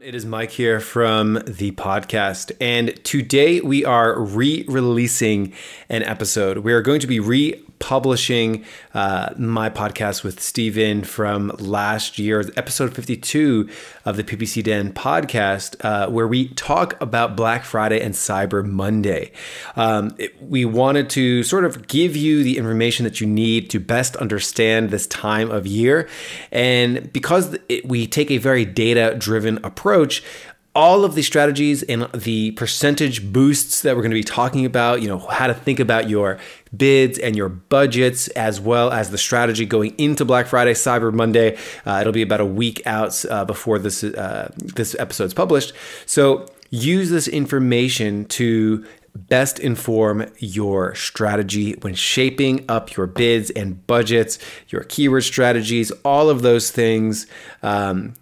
It is Mike here from the podcast, and today we are re releasing an episode. We are going to be re publishing uh, my podcast with Steven from last year, episode 52 of the PPC Den podcast, uh, where we talk about Black Friday and Cyber Monday. Um, it, we wanted to sort of give you the information that you need to best understand this time of year. And because it, we take a very data driven approach, all of the strategies and the percentage boosts that we're going to be talking about, you know, how to think about your bids and your budgets, as well as the strategy going into Black Friday, Cyber Monday. Uh, it'll be about a week out uh, before this uh, this episode's published. So use this information to best inform your strategy when shaping up your bids and budgets, your keyword strategies, all of those things. Um,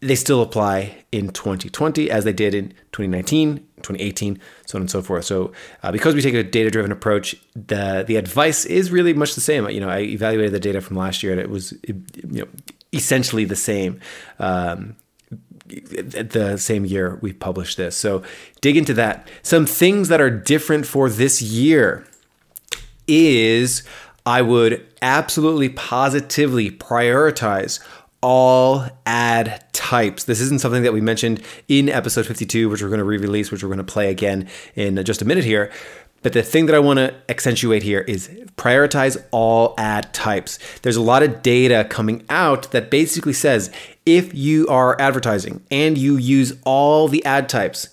they still apply in 2020 as they did in 2019, 2018, so on and so forth. So, uh, because we take a data driven approach, the the advice is really much the same. You know, I evaluated the data from last year, and it was you know essentially the same. Um, the same year we published this. So, dig into that. Some things that are different for this year is I would absolutely positively prioritize all ad types. This isn't something that we mentioned in episode 52, which we're going to re release, which we're going to play again in just a minute here. But the thing that I want to accentuate here is prioritize all ad types. There's a lot of data coming out that basically says if you are advertising and you use all the ad types,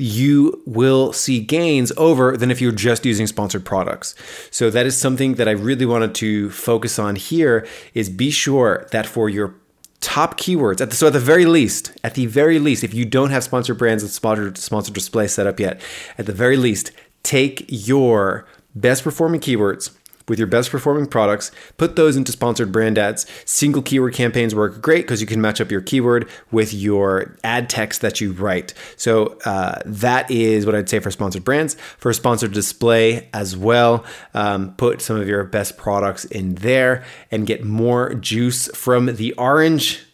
you will see gains over than if you're just using sponsored products. So that is something that I really wanted to focus on here is be sure that for your top keywords at the, so at the very least at the very least if you don't have sponsored brands and sponsored sponsored display set up yet at the very least take your best performing keywords with your best performing products, put those into sponsored brand ads. Single keyword campaigns work great because you can match up your keyword with your ad text that you write. So uh, that is what I'd say for sponsored brands. For sponsored display as well, um, put some of your best products in there and get more juice from the orange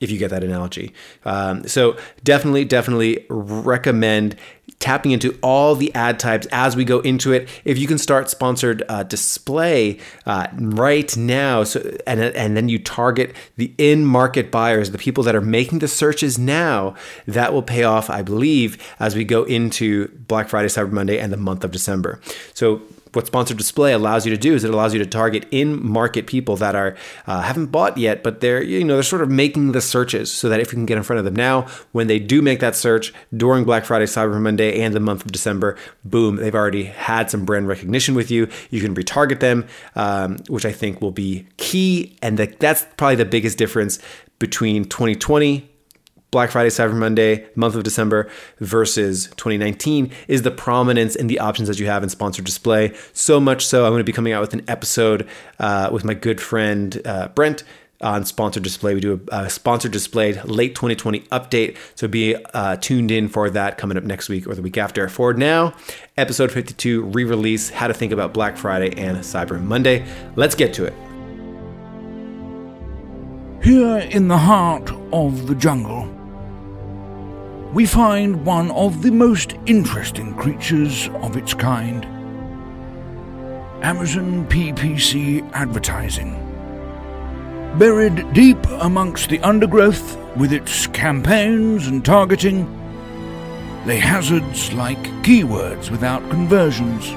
if you get that analogy. Um, so definitely, definitely recommend tapping into all the ad types as we go into it. If you can start sponsored uh, display uh, right now, so and and then you target the in market buyers, the people that are making the searches now, that will pay off, I believe, as we go into Black Friday, Cyber Monday, and the month of December. So what sponsored display allows you to do is it allows you to target in market people that are uh, haven't bought yet but they're you know they're sort of making the searches so that if you can get in front of them now when they do make that search during black friday cyber monday and the month of december boom they've already had some brand recognition with you. You can retarget them um, which i think will be key. And the, that's probably the biggest difference between 2020 Black Friday, Cyber Monday, month of December versus 2019 is the prominence in the options that you have in sponsored display. So much so, I'm going to be coming out with an episode uh, with my good friend uh, Brent on sponsored display. We do a, a, sponsored displayed late 2020 update. So be uh, tuned in for that coming up next week or the week after. For now, episode 52 re release How to Think About Black Friday and Cyber Monday. Let's get to it. Here in the heart of the jungle we find one of the most interesting creatures of its kind Amazon PPC advertising. Buried deep amongst the undergrowth with its campaigns and targeting, lay hazards like keywords without conversions,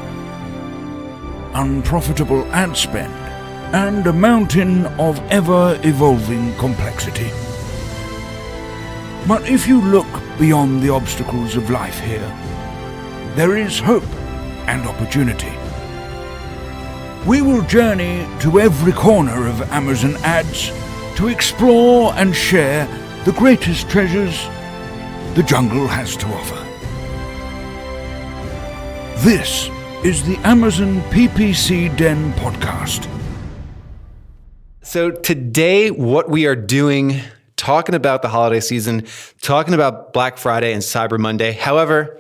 unprofitable ad spend, and a mountain of ever evolving complexity. But if you look beyond the obstacles of life here, there is hope and opportunity. We will journey to every corner of Amazon ads to explore and share the greatest treasures the jungle has to offer. This is the Amazon PPC Den podcast. So, today, what we are doing talking about the holiday season, talking about Black Friday and Cyber Monday. However,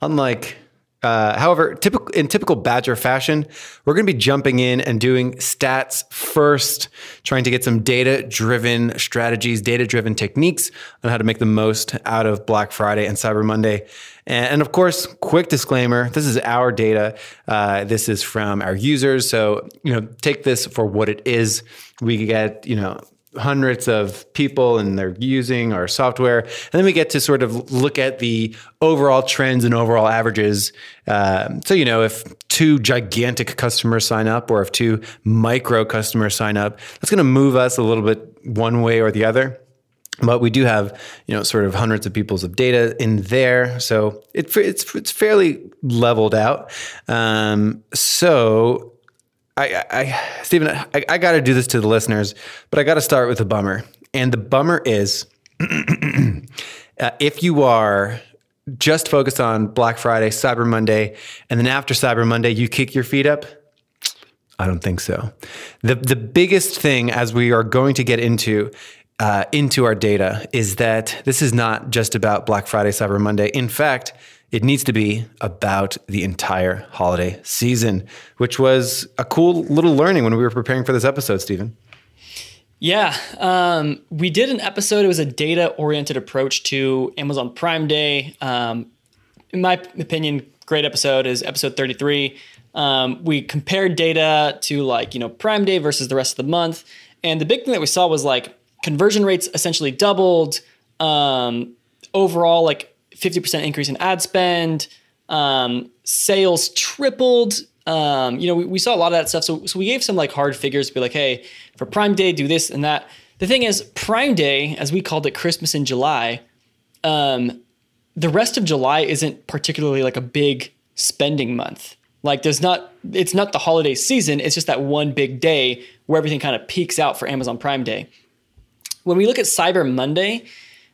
unlike Uh, however, typical, in typical Badger fashion, we're going to be jumping in and doing stats first, trying to get some data driven strategies, data driven techniques on how to make the most out of Black Friday and Cyber Monday. And, and of course, quick disclaimer this is our data. Uh, this is from our users. So, you know, take this for what it is. We get, you know, hundreds of people and they're using our software. And then we get to sort of look at the overall trends and overall averages. Um, so, you know, if two gigantic customers sign up or if two micro customers sign up, that's going to move us a little bit one way or the other. But we do have, you know, sort of hundreds of people's of data in there, so it, it's it's fairly leveled out. Um, so I, I Stephen, I, I got to do this to the listeners, but I got to start with a bummer. And the bummer is uh, if you are just focused on Black Friday, Cyber Monday, and then after Cyber Monday, you kick your feet up. I don't think so. The, the biggest thing, as we are going to get into, uh, into our data, is that this is not just about Black Friday, Cyber Monday. In fact, it needs to be about the entire holiday season, which was a cool little learning when we were preparing for this episode, Stephen. Yeah, um, we did an episode. It was a data oriented approach to Amazon Prime Day. Um, in my opinion, great episode is episode 33. Um, we compared data to like, you know, Prime Day versus the rest of the month. And the big thing that we saw was like conversion rates essentially doubled. Um, overall, like 50% increase in ad spend. Um, sales tripled. Um, you know, we, we, saw a lot of that stuff. So, so we gave some like hard figures to be like, hey, for Prime Day, do this and that. The thing is, Prime Day, as we called it, Christmas in July, um, the rest of July isn't particularly like a big spending month. Like there's not, it's not the holiday season. It's just that one big day where everything kind of peaks out for Amazon Prime Day. When we look at Cyber Monday,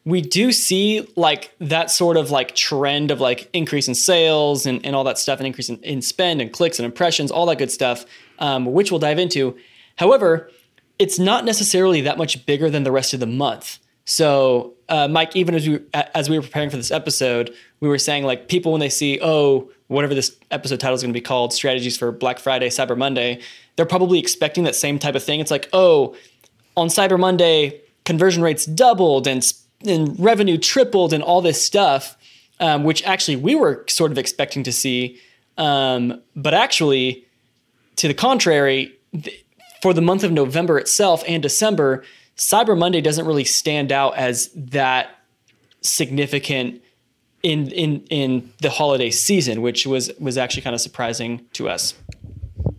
we do see like that sort of like trend of like increase in sales and, and all that stuff and increase in, in spend and clicks and impressions all that good stuff um, which we'll dive into. However it's not necessarily that much bigger than the rest of the month. So uh, mike even as we as we were preparing for this episode we were saying like people when they see oh whatever this episode title is going to be called strategies for black friday cyber monday they're probably expecting that same type of thing. It's like oh on cyber monday conversion rates doubled and and revenue tripled and all this stuff, um, which actually we were sort of expecting to see. Um, but actually, to the contrary, th- for the month of November itself and December, Cyber Monday doesn't really stand out as that significant in in in the holiday season, which was was actually kind of surprising to us.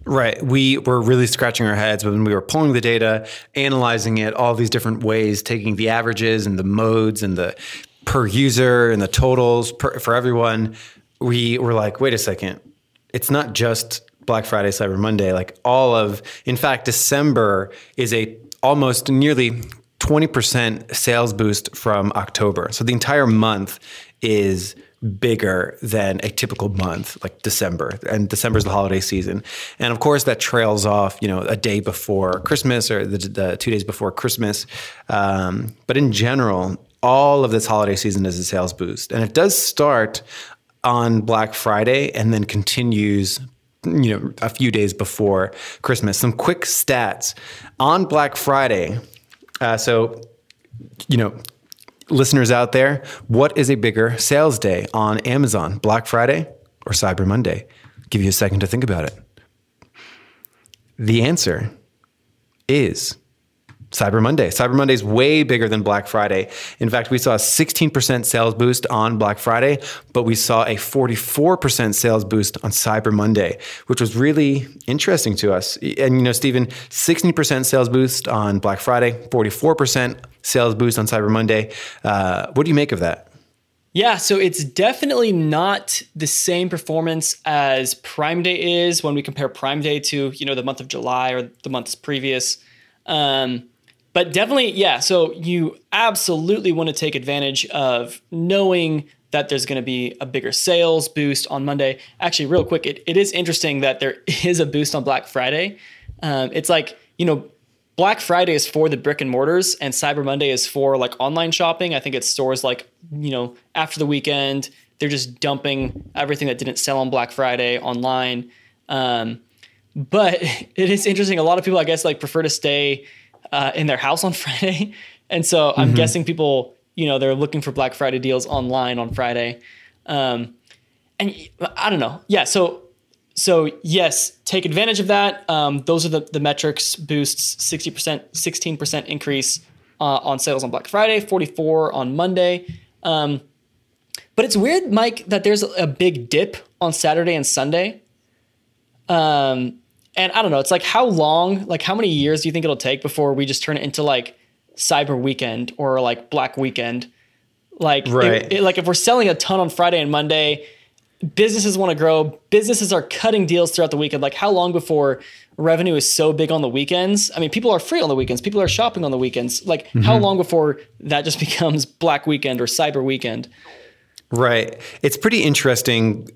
Right. We were really scratching our heads when we were pulling the data, analyzing it all these different ways, taking the averages and the modes and the per user and the totals per, for everyone. We were like, wait a second. It's not just Black Friday, Cyber Monday. Like all of, in fact, December is a almost nearly 20% sales boost from October. So the entire month is bigger than a typical month like December. And December is the holiday season. And of course, that trails off, you know, a day before Christmas or the, the two days before Christmas. Um, but in general, all of this holiday season is a sales boost. And it does start on Black Friday and then continues you know a few days before christmas some quick stats on black friday uh, so you know listeners out there, what is a bigger sales day on Amazon, Black Friday or Cyber Monday? I'll give you a second to think about it. The answer is Cyber Monday. Cyber Monday is way bigger than Black Friday. In fact, we saw a 16% sales boost on Black Friday, but we saw a 44% sales boost on Cyber Monday, which was really interesting to us. And you know, Stephen, 16% sales boost on Black Friday, 44% sales boost on Cyber Monday. Uh, what do you make of that? Yeah, so it's definitely not the same performance as Prime Day is when we compare Prime Day to you know the month of July or the months previous. Um, but definitely, yeah. So you absolutely want to take advantage of knowing that there's going to be a bigger sales boost on Monday. Actually, real quick, it, it is interesting that there is a boost on Black Friday. Um, it's like, you know, Black Friday is for the brick and mortars, and Cyber Monday is for like online shopping. I think it's stores like you know after the weekend they're just dumping everything that didn't sell on Black Friday online. Um, but it is interesting. A lot of people, I guess, like prefer to stay uh, in their house on Friday, and so I'm Mm-hmm. guessing people, you know, they're looking for Black Friday deals online on Friday. Um, and I don't know. Yeah. So, so yes, take advantage of that. Um, those are the, the metrics boosts 60%, 16% increase uh, on sales on Black Friday, 44 on Monday. Um, but it's weird, Mike, that there's a big dip on Saturday and Sunday. Um, and I don't know. It's like how long, like how many years do you think it'll take before we just turn it into like Cyber Weekend or like Black Weekend? Like, it- it- like if we're selling a ton on Friday and Monday, businesses want to grow. Businesses are cutting deals throughout the weekend. Like, how long before revenue is so big on the weekends? I mean, people are free on the weekends. People are shopping on the weekends. Like, how mm-hmm. long before that just becomes Black Weekend or Cyber Weekend? Right. It's pretty interesting.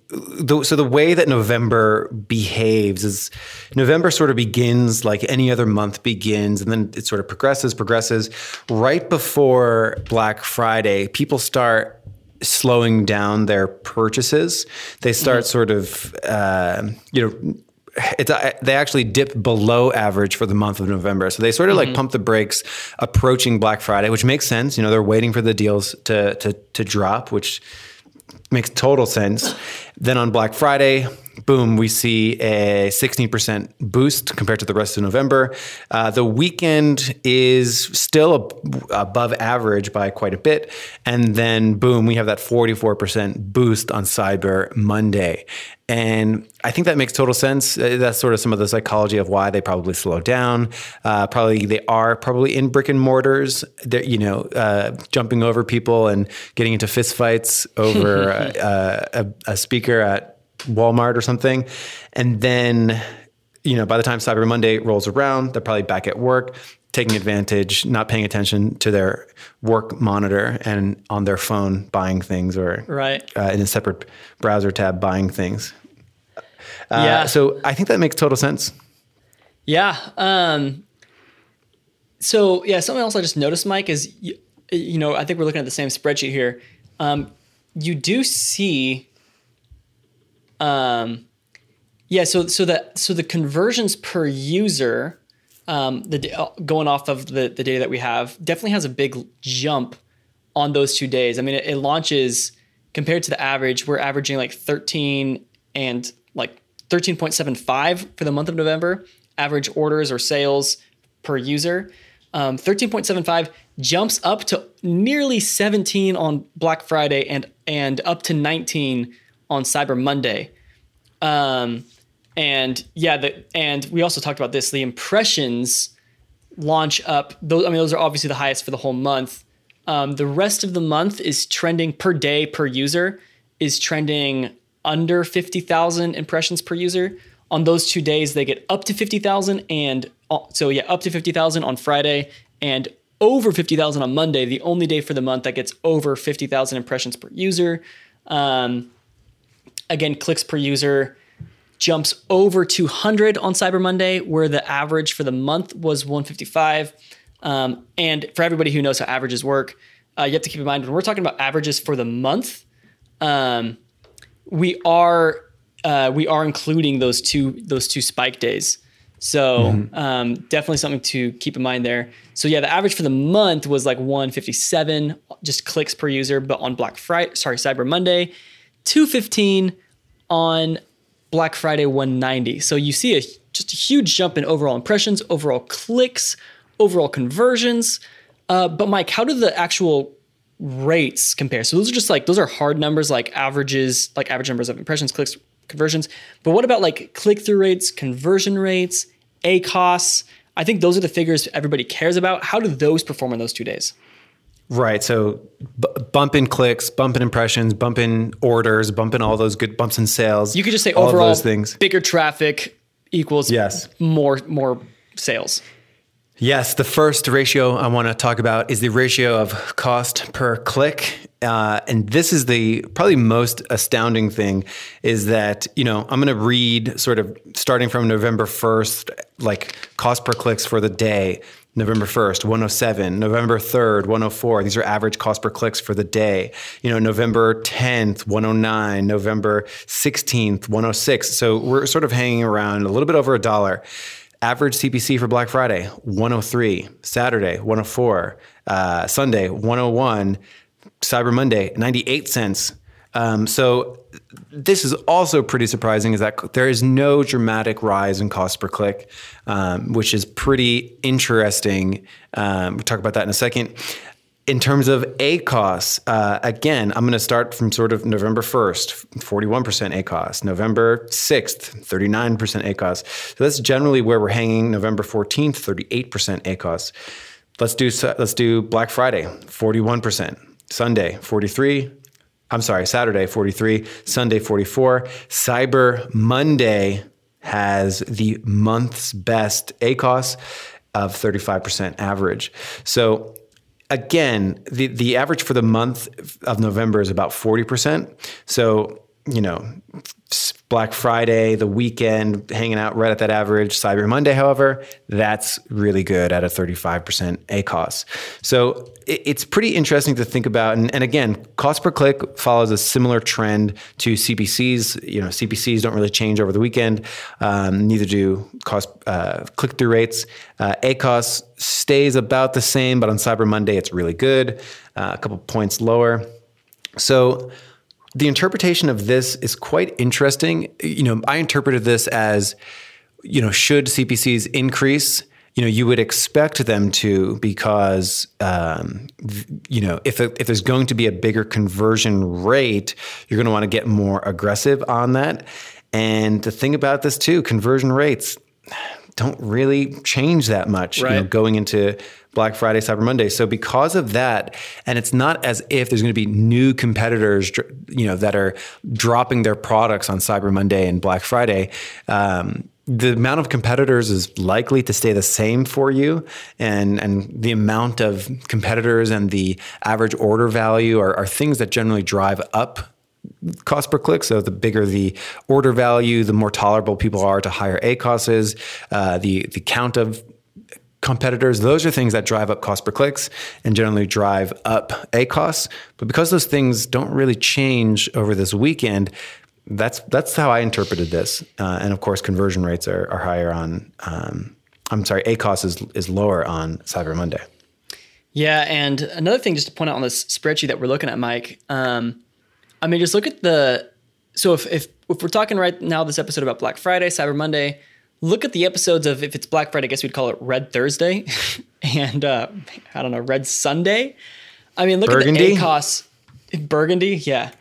So the way that November behaves is November sort of begins like any other month begins, and then it sort of progresses, progresses. Right before Black Friday, people start slowing down their purchases. They start sort of, uh, you know, it's uh, they actually dip below average for the month of November. So they sort of like pump the brakes approaching Black Friday, which makes sense. You know, they're waiting for the deals to to to drop, which makes total sense. Then on Black Friday, boom, we see a 16% boost compared to the rest of November. Uh, the weekend is still ab- above average by quite a bit. And then, boom, we have that 44% boost on Cyber Monday. And I think that makes total sense. Uh, That's sort of some of the psychology of why they probably slow down. Uh, probably they are probably in brick and mortars. They're, you know, uh, jumping over people and getting into fistfights over uh, a, a speaker at Walmart or something. And then, you know, by the time Cyber Monday rolls around, they're probably back at work, taking advantage, not paying attention to their work monitor and on their phone buying things or Right. uh, in a separate browser tab buying things. Uh, Yeah. So I think that makes total sense. Yeah. Um, so yeah, something else I just noticed, Mike, is you, you know I think we're looking at the same spreadsheet here. Um, you do see, um, yeah. So so that so the conversions per user, um, the uh, going off of the the data that we have, definitely has a big jump on those two days. I mean, it, it launches compared to the average. We're averaging like 13 and like 13.75 for the month of November. Average orders or sales per user. Um, 13.75 jumps up to nearly 17 on Black Friday and and up to 19 on Cyber Monday. Um, and yeah, the, and we also talked about this. The impressions launch up. Those, I mean, those are obviously the highest for the whole month. Um, the rest of the month is trending per day per user is trending under 50,000 impressions per user. On those two days, they get up to 50,000 and uh, so yeah, up to 50,000 on Friday and over 50,000 on Monday. The only day for the month that gets over 50,000 impressions per user. Um, again, clicks per user jumps over 200 on Cyber Monday, where the average for the month was 155. Um, and for everybody who knows how averages work, uh, you have to keep in mind when we're talking about averages for the month, um, we are uh, we are including those two those two spike days. So um, definitely something to keep in mind there. So yeah, the average for the month was like 157 just clicks per user, but on Black Friday, sorry, Cyber Monday, 215 on Black Friday 190. So you see a just a huge jump in overall impressions, overall clicks, overall conversions. Uh, but Mike, how do the actual rates compare? So those are just like those are hard numbers, like averages, like average numbers of impressions, clicks, conversions. But what about like click through rates, conversion rates, a costs? I think those are the figures everybody cares about. How do those perform in those two days? Right. So b- bump in clicks, bump in impressions, bump in orders, bump in all those good bumps in sales. You could just say all overall those things. bigger traffic equals Yes. more more sales. Yes, the first ratio I want to talk about is the ratio of cost per click uh, and this is the probably most astounding thing is that you know I'm going to read sort of starting from November 1st, like cost per clicks for the day. November 1st, 107. November 3rd, 104. These are average cost per clicks for the day. You know, November 10th, 109. November 16th, 106. So we're sort of hanging around a little bit over a dollar. Average CPC for Black Friday, 103. Saturday, 104. Uh, Sunday, 101. Cyber Monday, 98 cents. Um, so this is also pretty surprising is that there is no dramatic rise in cost per click, um, which is pretty interesting. Um, we'll talk about that in a second. In terms of ACOS, uh, again, I'm going to start from sort of November 1st, 41% ACOS, November 6th, 39% ACOS. So that's generally where we're hanging. November 14th, 38% ACOS. Let's do let's do Black Friday, 41%. Sunday, 43. I'm sorry, Saturday, 43. Sunday, 44. Cyber Monday has the month's best ACOS of 35% average. So again, the, the average for the month of November is about 40%. So, you know, Black Friday, the weekend, hanging out right at that average. Cyber Monday, however, that's really good at a 35% ACOS. So it's pretty interesting to think about. And, and, again, cost per click follows a similar trend to CPCs. You know, CPCs don't really change over the weekend. Um, neither do cost uh, click through rates. Uh, ACOS stays about the same, but on Cyber Monday, it's really good, uh, a couple points lower. So the interpretation of this is quite interesting. You know, I interpreted this as, you know, should CPCs increase? You know, you would expect them to because, um, you know, if, if there's going to be a bigger conversion rate, you're going to want to get more aggressive on that. And the thing about this too, conversion rates don't really change that much right. you know, going into Black Friday, Cyber Monday. So because of that, and it's not as if there's going to be new competitors, you know, that are dropping their products on Cyber Monday and Black Friday. Um, the amount of competitors is likely to stay the same for you, and and the amount of competitors and the average order value are, are things that generally drive up cost per click. So the bigger the order value, the more tolerable people are to higher ACOS is. Uh, the the count of competitors. Those are things that drive up cost per clicks and generally drive up a ACOS. But because those things don't really change over this weekend, that's that's how I interpreted this. Uh, and of course, conversion rates are, are higher on. Um, I'm sorry, ACOS is is lower on Cyber Monday. Yeah, and another thing, just to point out on this spreadsheet that we're looking at, Mike. Um, I mean, just look at the. So if if if we're talking right now, this episode about Black Friday, Cyber Monday, look at the episodes of if it's Black Friday, I guess we'd call it Red Thursday, and uh, I don't know Red Sunday. I mean, look Burgundy? at the ACOS. Burgundy, yeah.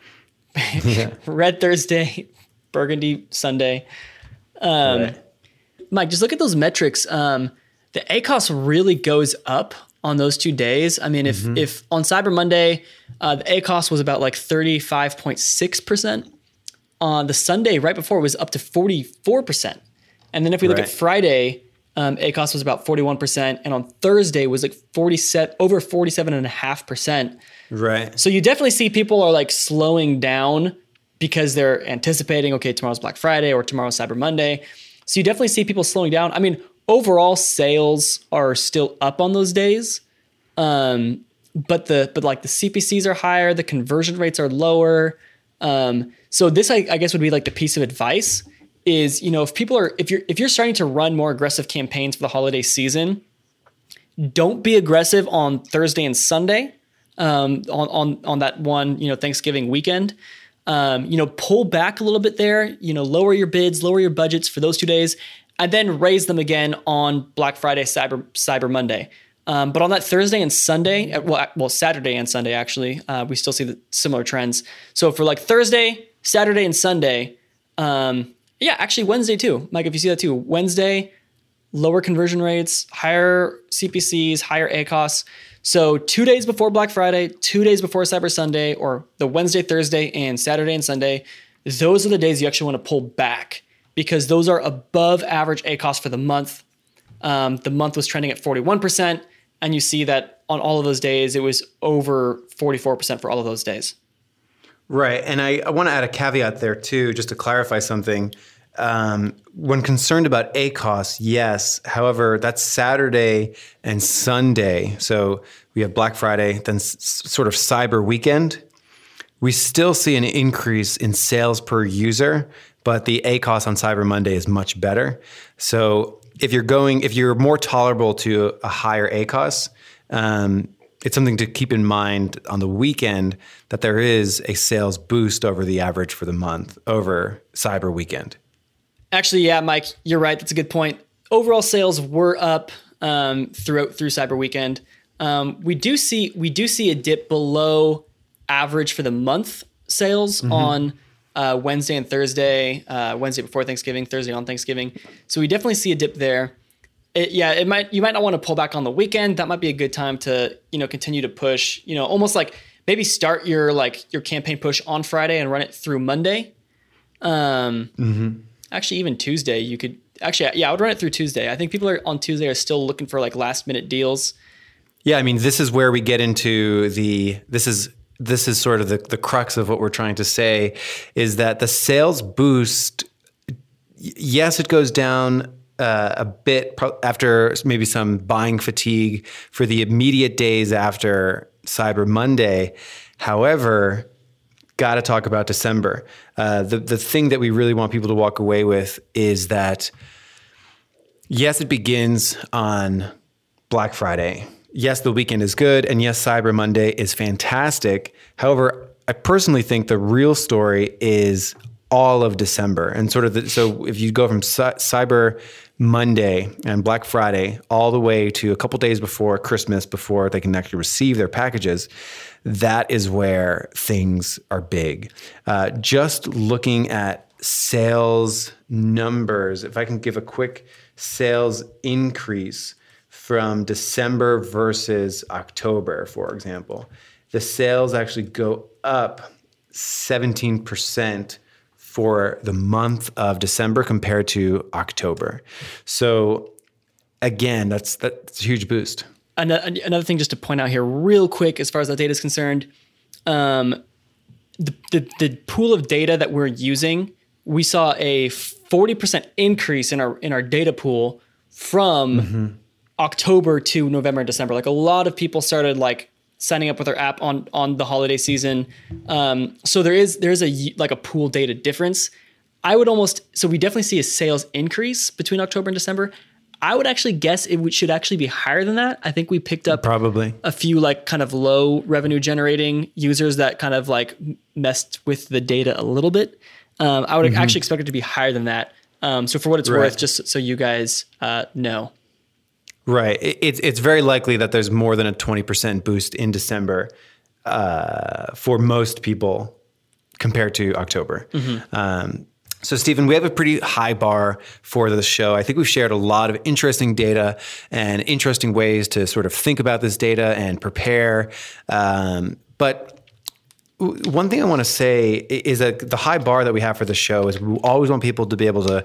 yeah. Red Thursday, Burgundy Sunday. Um, right. Mike, just look at those metrics. Um, the ACOS really goes up on those two days. I mean, if mm-hmm. if on Cyber Monday, uh, the ACOS was about like thirty five point six percent. On the Sunday right before, it was up to forty four percent. And then if we look right. at Friday, um, ACOS was about 41%. And on Thursday was like 47, over 47.5%. Right. So you definitely see people are like slowing down because they're anticipating, okay, tomorrow's Black Friday or tomorrow's Cyber Monday. So you definitely see people slowing down. I mean, overall sales are still up on those days. Um, but the but like the CPCs are higher, the conversion rates are lower. Um, so this I, I guess would be like the piece of advice is you know if people are if you're if you're starting to run more aggressive campaigns for the holiday season don't be aggressive on thursday and sunday um, on, on on that one you know thanksgiving weekend um, you know pull back a little bit there you know lower your bids lower your budgets for those two days and then raise them again on black friday cyber cyber monday um, but on that Thursday and Sunday, uh, well, well, Saturday and Sunday actually, uh, we still see the similar trends. So for like Thursday, Saturday, and Sunday, um, yeah, actually Wednesday too. Mike, if you see that too, Wednesday, lower conversion rates, higher CPCs, higher ACOS. So two days before Black Friday, two days before Cyber Sunday, or the Wednesday, Thursday, and Saturday and Sunday, those are the days you actually want to pull back because those are above average ACOS for the month. Um, the month was trending at 41%. and you see that on all of those days it was over 44% for all of those days. Right. And I, I want to add a caveat there too, just to clarify something. Um, when concerned about ACOS, yes. However, that's Saturday and Sunday. So we have Black Friday, then s- sort of Cyber Weekend. We still see an increase in sales per user, but the ACOS on Cyber Monday is much better. So if you're going, if you're more tolerable to a higher ACOS, um, it's something to keep in mind on the weekend that there is a sales boost over the average for the month over Cyber Weekend. Actually, yeah, Mike, you're right. That's a good point. Overall sales were up um, throughout through Cyber Weekend. Um, we do see we do see a dip below average for the month sales mm-hmm. on uh, Wednesday and Thursday. Uh, Wednesday before Thanksgiving, Thursday on Thanksgiving. So we definitely see a dip there. It, yeah, it might you might not want to pull back on the weekend. That might be a good time to you know continue to push. You know, almost like maybe start your like your campaign push on Friday and run it through Monday. Um, mm-hmm actually even Tuesday you could actually yeah I would run it through Tuesday. I think people are on Tuesday are still looking for like last minute deals. Yeah, I mean this is where we get into the this is this is sort of the, the crux of what we're trying to say is that the sales boost yes it goes down uh, a bit after maybe some buying fatigue for the immediate days after Cyber Monday. However, got to talk about December. Uh, the the thing that we really want people to walk away with is that yes, it begins on Black Friday. Yes, the weekend is good, and yes, Cyber Monday is fantastic. However, I personally think the real story is all of December and sort of the, so if you go from Cyber Monday and Black Friday all the way to a couple days before Christmas before they can actually receive their packages, that is where things are big. Uh, just looking at sales numbers, if I can give a quick sales increase from December versus October, for example, the sales actually go up 17% for the month of December compared to October. So again, that's that's a huge boost another thing just to point out here real quick as far as that data is concerned um, the, the, the, pool of data that we're using we saw a 40% increase in our in our data pool from mm-hmm. october to november and december like a lot of people started like signing up with our app on on the holiday season um, so there is there's a like a pool data difference i would almost so we definitely see a sales increase between october and december I would actually guess it should actually be higher than that. I think we picked up probably a few like kind of low revenue generating users that kind of like messed with the data a little bit. Um, I would mm-hmm. actually expect it to be higher than that. Um, so for what it's right. worth, just so you guys uh, know. Right. It's it's very likely that there's more than a twenty percent boost in December uh, for most people compared to October. Mm-hmm. Um, so, Stephen, we have a pretty high bar for the show. I think we've shared a lot of interesting data and interesting ways to sort of think about this data and prepare. Um, but one thing I want to say is that the high bar that we have for the show is we always want people to be able to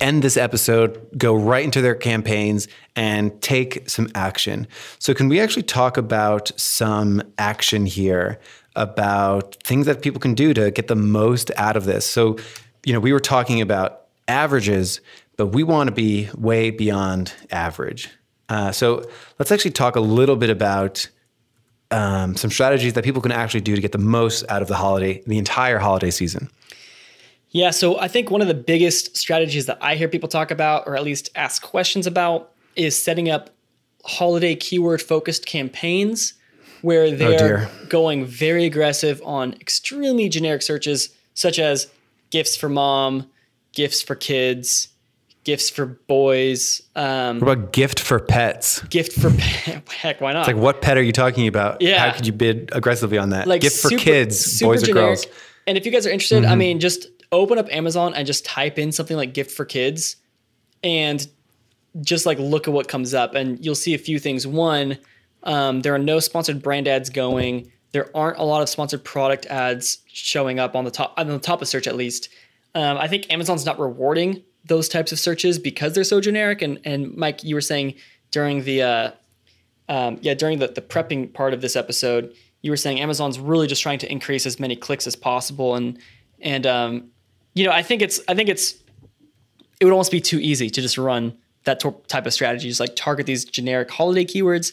end this episode, go right into their campaigns, and take some action. So, can we actually talk about some action here about things that people can do to get the most out of this? So, you know, we were talking about averages, but we want to be way beyond average. Uh, so let's actually talk a little bit about um, some strategies that people can actually do to get the most out of the holiday, the entire holiday season. Yeah, so I think one of the biggest strategies that I hear people talk about, or at least ask questions about, is setting up holiday keyword focused campaigns where oh, they're oh going very aggressive on extremely generic searches such as gifts for mom, gifts for kids, gifts for boys. Um, what about gift for pets? Gift for pet. Heck, why not? It's like, what pet are you talking about? Yeah. How could you bid aggressively on that? Like gift super, for kids, boys generic. or girls. And if you guys are interested, mm-hmm. I mean, just open up Amazon and just type in something like gift for kids and just like look at what comes up. And you'll see a few things. One, um, there are no sponsored brand ads going there aren't a lot of sponsored product ads showing up on the top on the top of search at least. Um, I think Amazon's not rewarding those types of searches because they're so generic. And and Mike, you were saying during the uh, um, yeah, during the, the prepping part of this episode, you were saying Amazon's really just trying to increase as many clicks as possible, and and um, you know, I think it's I think it's it would almost be too easy to just run that type of strategy, just like target these generic holiday keywords.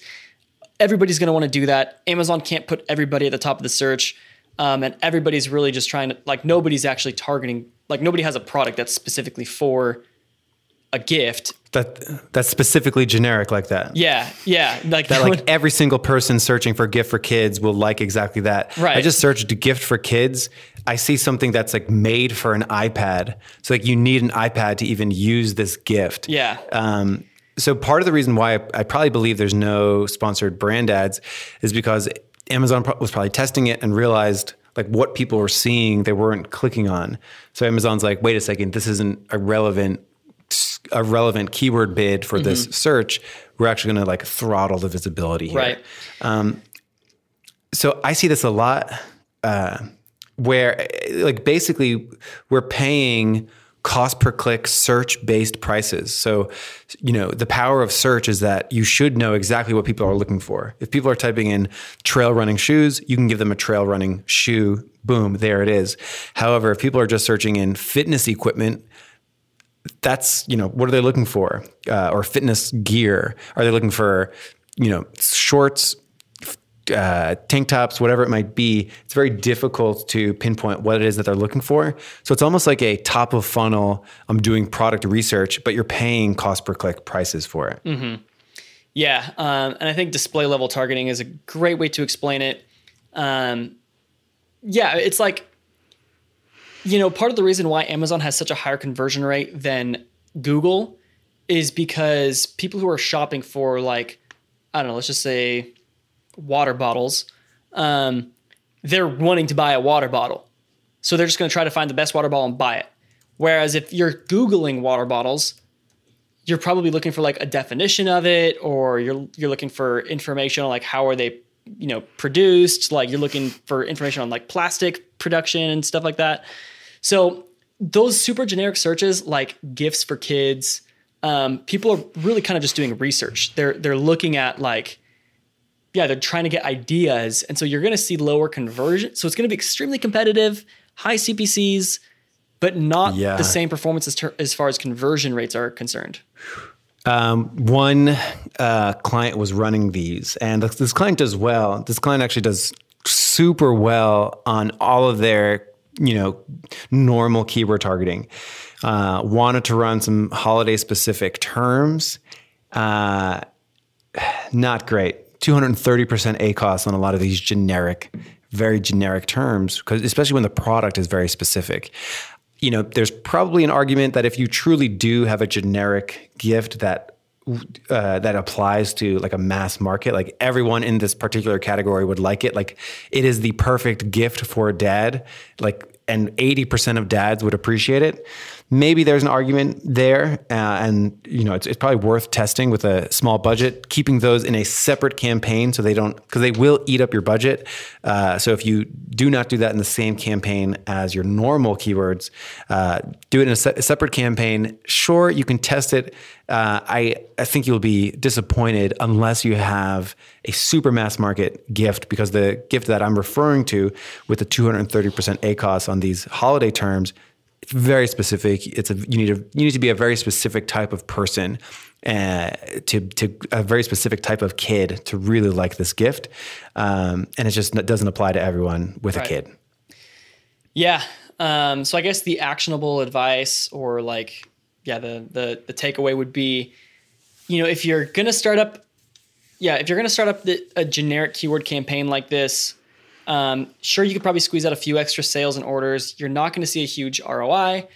Everybody's going to want to do that. Amazon can't put everybody at the top of the search, um, and everybody's really just trying to like nobody's actually targeting like nobody has a product that's specifically for a gift that that's specifically generic like that. Yeah, yeah, like that. Like would, every single person searching for gift for kids will like exactly that. Right. I just searched gift for kids. I see something that's like made for an iPad. So like you need an iPad to even use this gift. Yeah. Um, so part of the reason why I, I probably believe there's no sponsored brand ads is because Amazon was probably testing it and realized like what people were seeing they weren't clicking on. So Amazon's like, wait a second, this isn't a relevant a relevant keyword bid for mm-hmm. this search, we're actually going to like throttle the visibility here. Right. Um, so I see this a lot, uh, where like basically we're paying cost per click search based prices. So, you know, the power of search is that you should know exactly what people are looking for. If people are typing in trail running shoes, you can give them a trail running shoe. Boom, there it is. However, if people are just searching in fitness equipment, that's you know what are they looking for uh, or fitness gear are they looking for you know shorts uh, tank tops whatever it might be it's very difficult to pinpoint what it is that they're looking for. So it's almost like a top of funnel i'm doing product research but you're paying cost per click prices for it. Mm-hmm. yeah um, and i think display level targeting is a great way to explain it. Um, yeah it's like you know, part of the reason why Amazon has such a higher conversion rate than Google is because people who are shopping for like, I don't know, let's just say water bottles, um, they're wanting to buy a water bottle. So they're just going to try to find the best water bottle and buy it. Whereas if you're Googling water bottles, you're probably looking for like a definition of it, or you're you're looking for information on like how are they, you know, produced. Like you're looking for information on like plastic production and stuff like that. So those super generic searches like gifts for kids, um, people are really kind of just doing research. They're they're looking at like, yeah, they're trying to get ideas, and so you're going to see lower conversion. So it's going to be extremely competitive, high CPCs, but not yeah. the same performance as, ter- as far as conversion rates are concerned. Um, one uh, client was running these, and this client does well. This client actually does super well on all of their you know, normal keyword targeting. Uh, wanted to run some holiday specific terms. Uh, not great. 230% ACOS on a lot of these generic, very generic terms, because especially when the product is very specific. You know, there's probably an argument that if you truly do have a generic gift that uh, that applies to like a mass market. Like everyone in this particular category would like it. Like it is the perfect gift for a dad. Like and 80% of dads would appreciate it. Maybe there's an argument there, uh, and you know it's, it's, probably worth testing with a small budget, keeping those in a separate campaign so they don't because they will eat up your budget. Uh, so if you do not do that in the same campaign as your normal keywords, uh, do it in a, se- a, separate campaign. Sure, you can test it. Uh, I I think you'll be disappointed unless you have a super mass market gift because the gift that I'm referring to with the 230% ACOS on these holiday terms very specific. It's a you need a you need to be a very specific type of person, uh, to to a very specific type of kid to really like this gift, um, and it just doesn't apply to everyone with right. a kid. Yeah. Um, so I guess the actionable advice, or like, yeah, the the the takeaway would be, you know, if you're gonna start up, yeah, if you're gonna start up the, a generic keyword campaign like this, um, sure, you could probably squeeze out a few extra sales and orders. You're not going to see a huge ROI.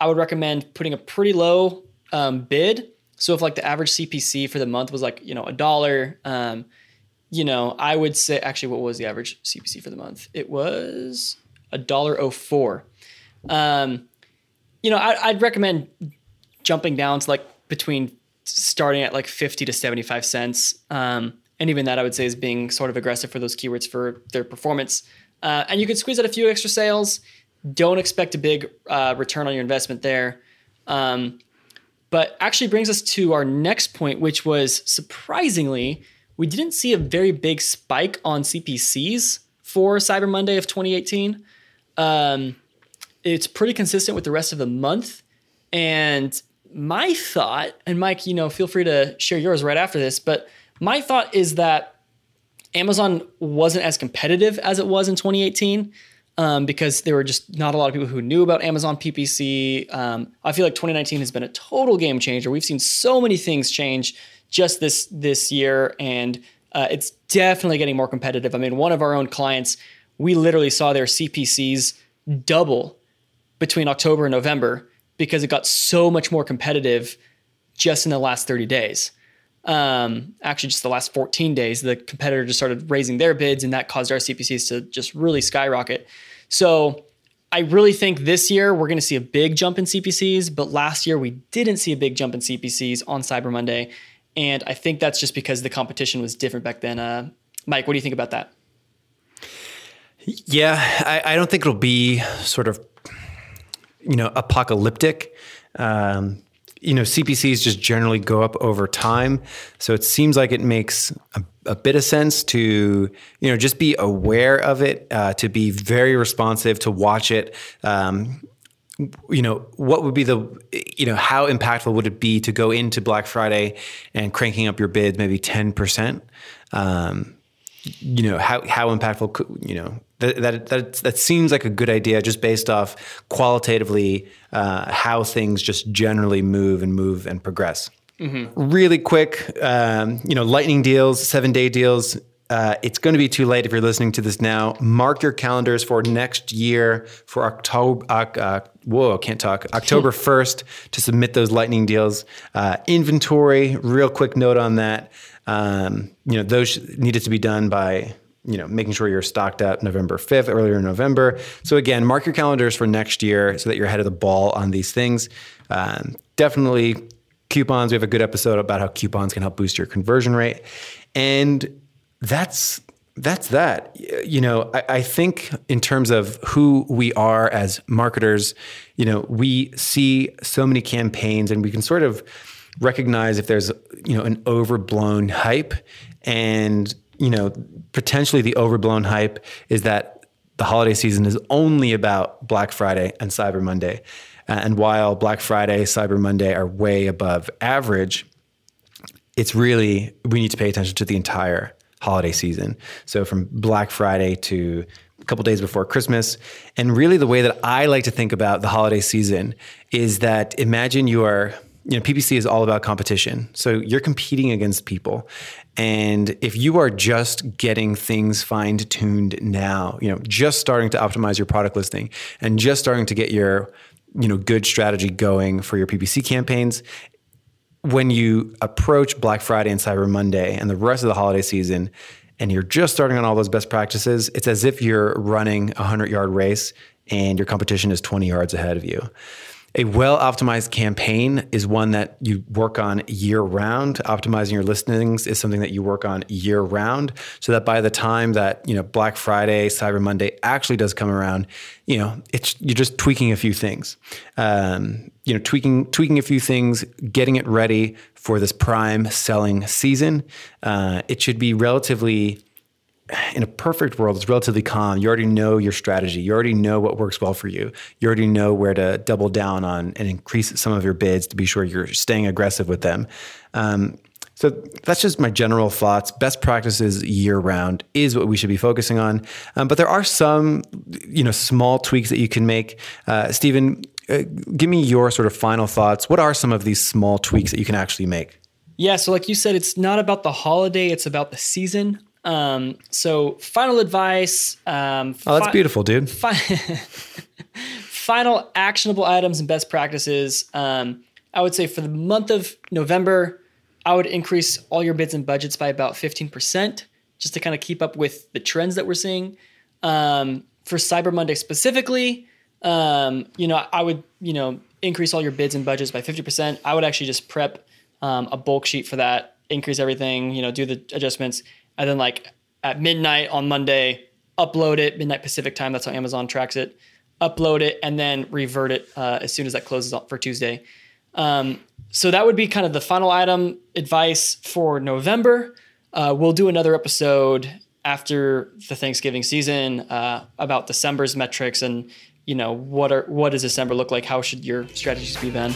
I would recommend putting a pretty low um, bid. So if like the average CPC for the month was like you know a dollar, um, you know I would say actually what was the average CPC for the month? It was a dollar oh four. Um, you know I, I'd recommend jumping down to like between starting at like 50 to 75 cents. Um, and even that I would say is being sort of aggressive for those keywords for their performance. Uh, and you could squeeze out a few extra sales. Don't expect a big uh, return on your investment there. Um, but actually brings us to our next point, which was surprisingly, we didn't see a very big spike on CPCs for Cyber Monday of 2018. Um, it's pretty consistent with the rest of the month. And my thought, and Mike, you know, feel free to share yours right after this, but my thought is that Amazon wasn't as competitive as it was in 2018 um, because there were just not a lot of people who knew about Amazon PPC. Um, I feel like 2019 has been a total game changer. We've seen so many things change just this this year, and uh, it's definitely getting more competitive. I mean, one of our own clients, we literally saw their CPCs double between October and November because it got so much more competitive just in the last 30 days. Um, actually, just the last 14 days, the competitor just started raising their bids, and that caused our CPCs to just really skyrocket. So, I really think this year we're going to see a big jump in CPCs, but last year we didn't see a big jump in CPCs on Cyber Monday. And I think that's just because the competition was different back then. Uh, Mike, what do you think about that? Yeah, I, I don't think it'll be sort of, you know, apocalyptic. Um, you know, CPCs just generally go up over time. So it seems like it makes a, a bit of sense to, you know, just be aware of it, uh, to be very responsive, to watch it. Um, you know, what would be the, you know, how impactful would it be to go into Black Friday and cranking up your bids maybe 10%? Um, you know, how, how impactful, could, you know, that, that, that, that seems like a good idea just based off qualitatively uh, how things just generally move and move and progress. Mm-hmm. Really quick, um, you know, lightning deals, seven day deals, uh, it's going to be too late if you're listening to this now. Mark your calendars for next year for October. Uh, whoa, can't talk. October 1st to submit those lightning deals. Uh, inventory, real quick note on that. Um, you know, those needed to be done by you know, making sure you're stocked up November 5th, earlier in November. So again, mark your calendars for next year so that you're ahead of the ball on these things. Um, definitely coupons. We have a good episode about how coupons can help boost your conversion rate. And that's that's that. You know, I, I, think in terms of who we are as marketers, you know, we see so many campaigns and we can sort of recognize if there's, you know, an overblown hype and, you know, potentially the overblown hype is that the holiday season is only about Black Friday and Cyber Monday. And while Black Friday, Cyber Monday are way above average, it's really, we need to pay attention to the entire holiday season. So from Black Friday to a couple days before Christmas. And really, the way that I like to think about the holiday season is that imagine you are, you know, PPC is all about competition. So you're competing against people. And if you are just getting things fine tuned now, you know, just starting to optimize your product listing and just starting to get your, you know, good strategy going for your PPC campaigns, when you approach Black Friday and Cyber Monday and the rest of the holiday season, and you're just starting on all those best practices, it's as if you're running a 100 yard race and your competition is 20 yards ahead of you. A well optimized campaign is one that you work on year round. Optimizing your listings is something that you work on year round so that by the time that, you know, Black Friday, Cyber Monday actually does come around, you know, it's you're just tweaking a few things. Um, you know, tweaking tweaking a few things, getting it ready for this prime selling season. Uh, it should be relatively in a perfect world, it's relatively calm. You already know your strategy. You already know what works well for you. You already know where to double down on and increase some of your bids to be sure you're staying aggressive with them. Um, so that's just my general thoughts. Best practices year round is what we should be focusing on. Um, but there are some, you know, small tweaks that you can make. Uh, Stephen, uh, give me your sort of final thoughts. What are some of these small tweaks that you can actually make? Yeah, so like you said, it's not about the holiday; it's about the season. Um, so final advice. Um, oh, that's fi- beautiful, dude. Fi- final actionable items and best practices. Um, I would say for the month of November, I would increase all your bids and budgets by about 15% just to kind of keep up with the trends that we're seeing. Um, for Cyber Monday specifically, um, you know, I would, you know, increase all your bids and budgets by 50%. I would actually just prep um, a bulk sheet for that, increase everything, you know, do the adjustments, and then like at midnight on Monday, upload it midnight Pacific time. That's how Amazon tracks it. Upload it and then revert it uh, as soon as that closes for Tuesday. Um, so that would be kind of the final item advice for November. uh, we'll do another episode after the Thanksgiving season uh, about December's metrics and you know what are what does December look like? How should your strategies be then?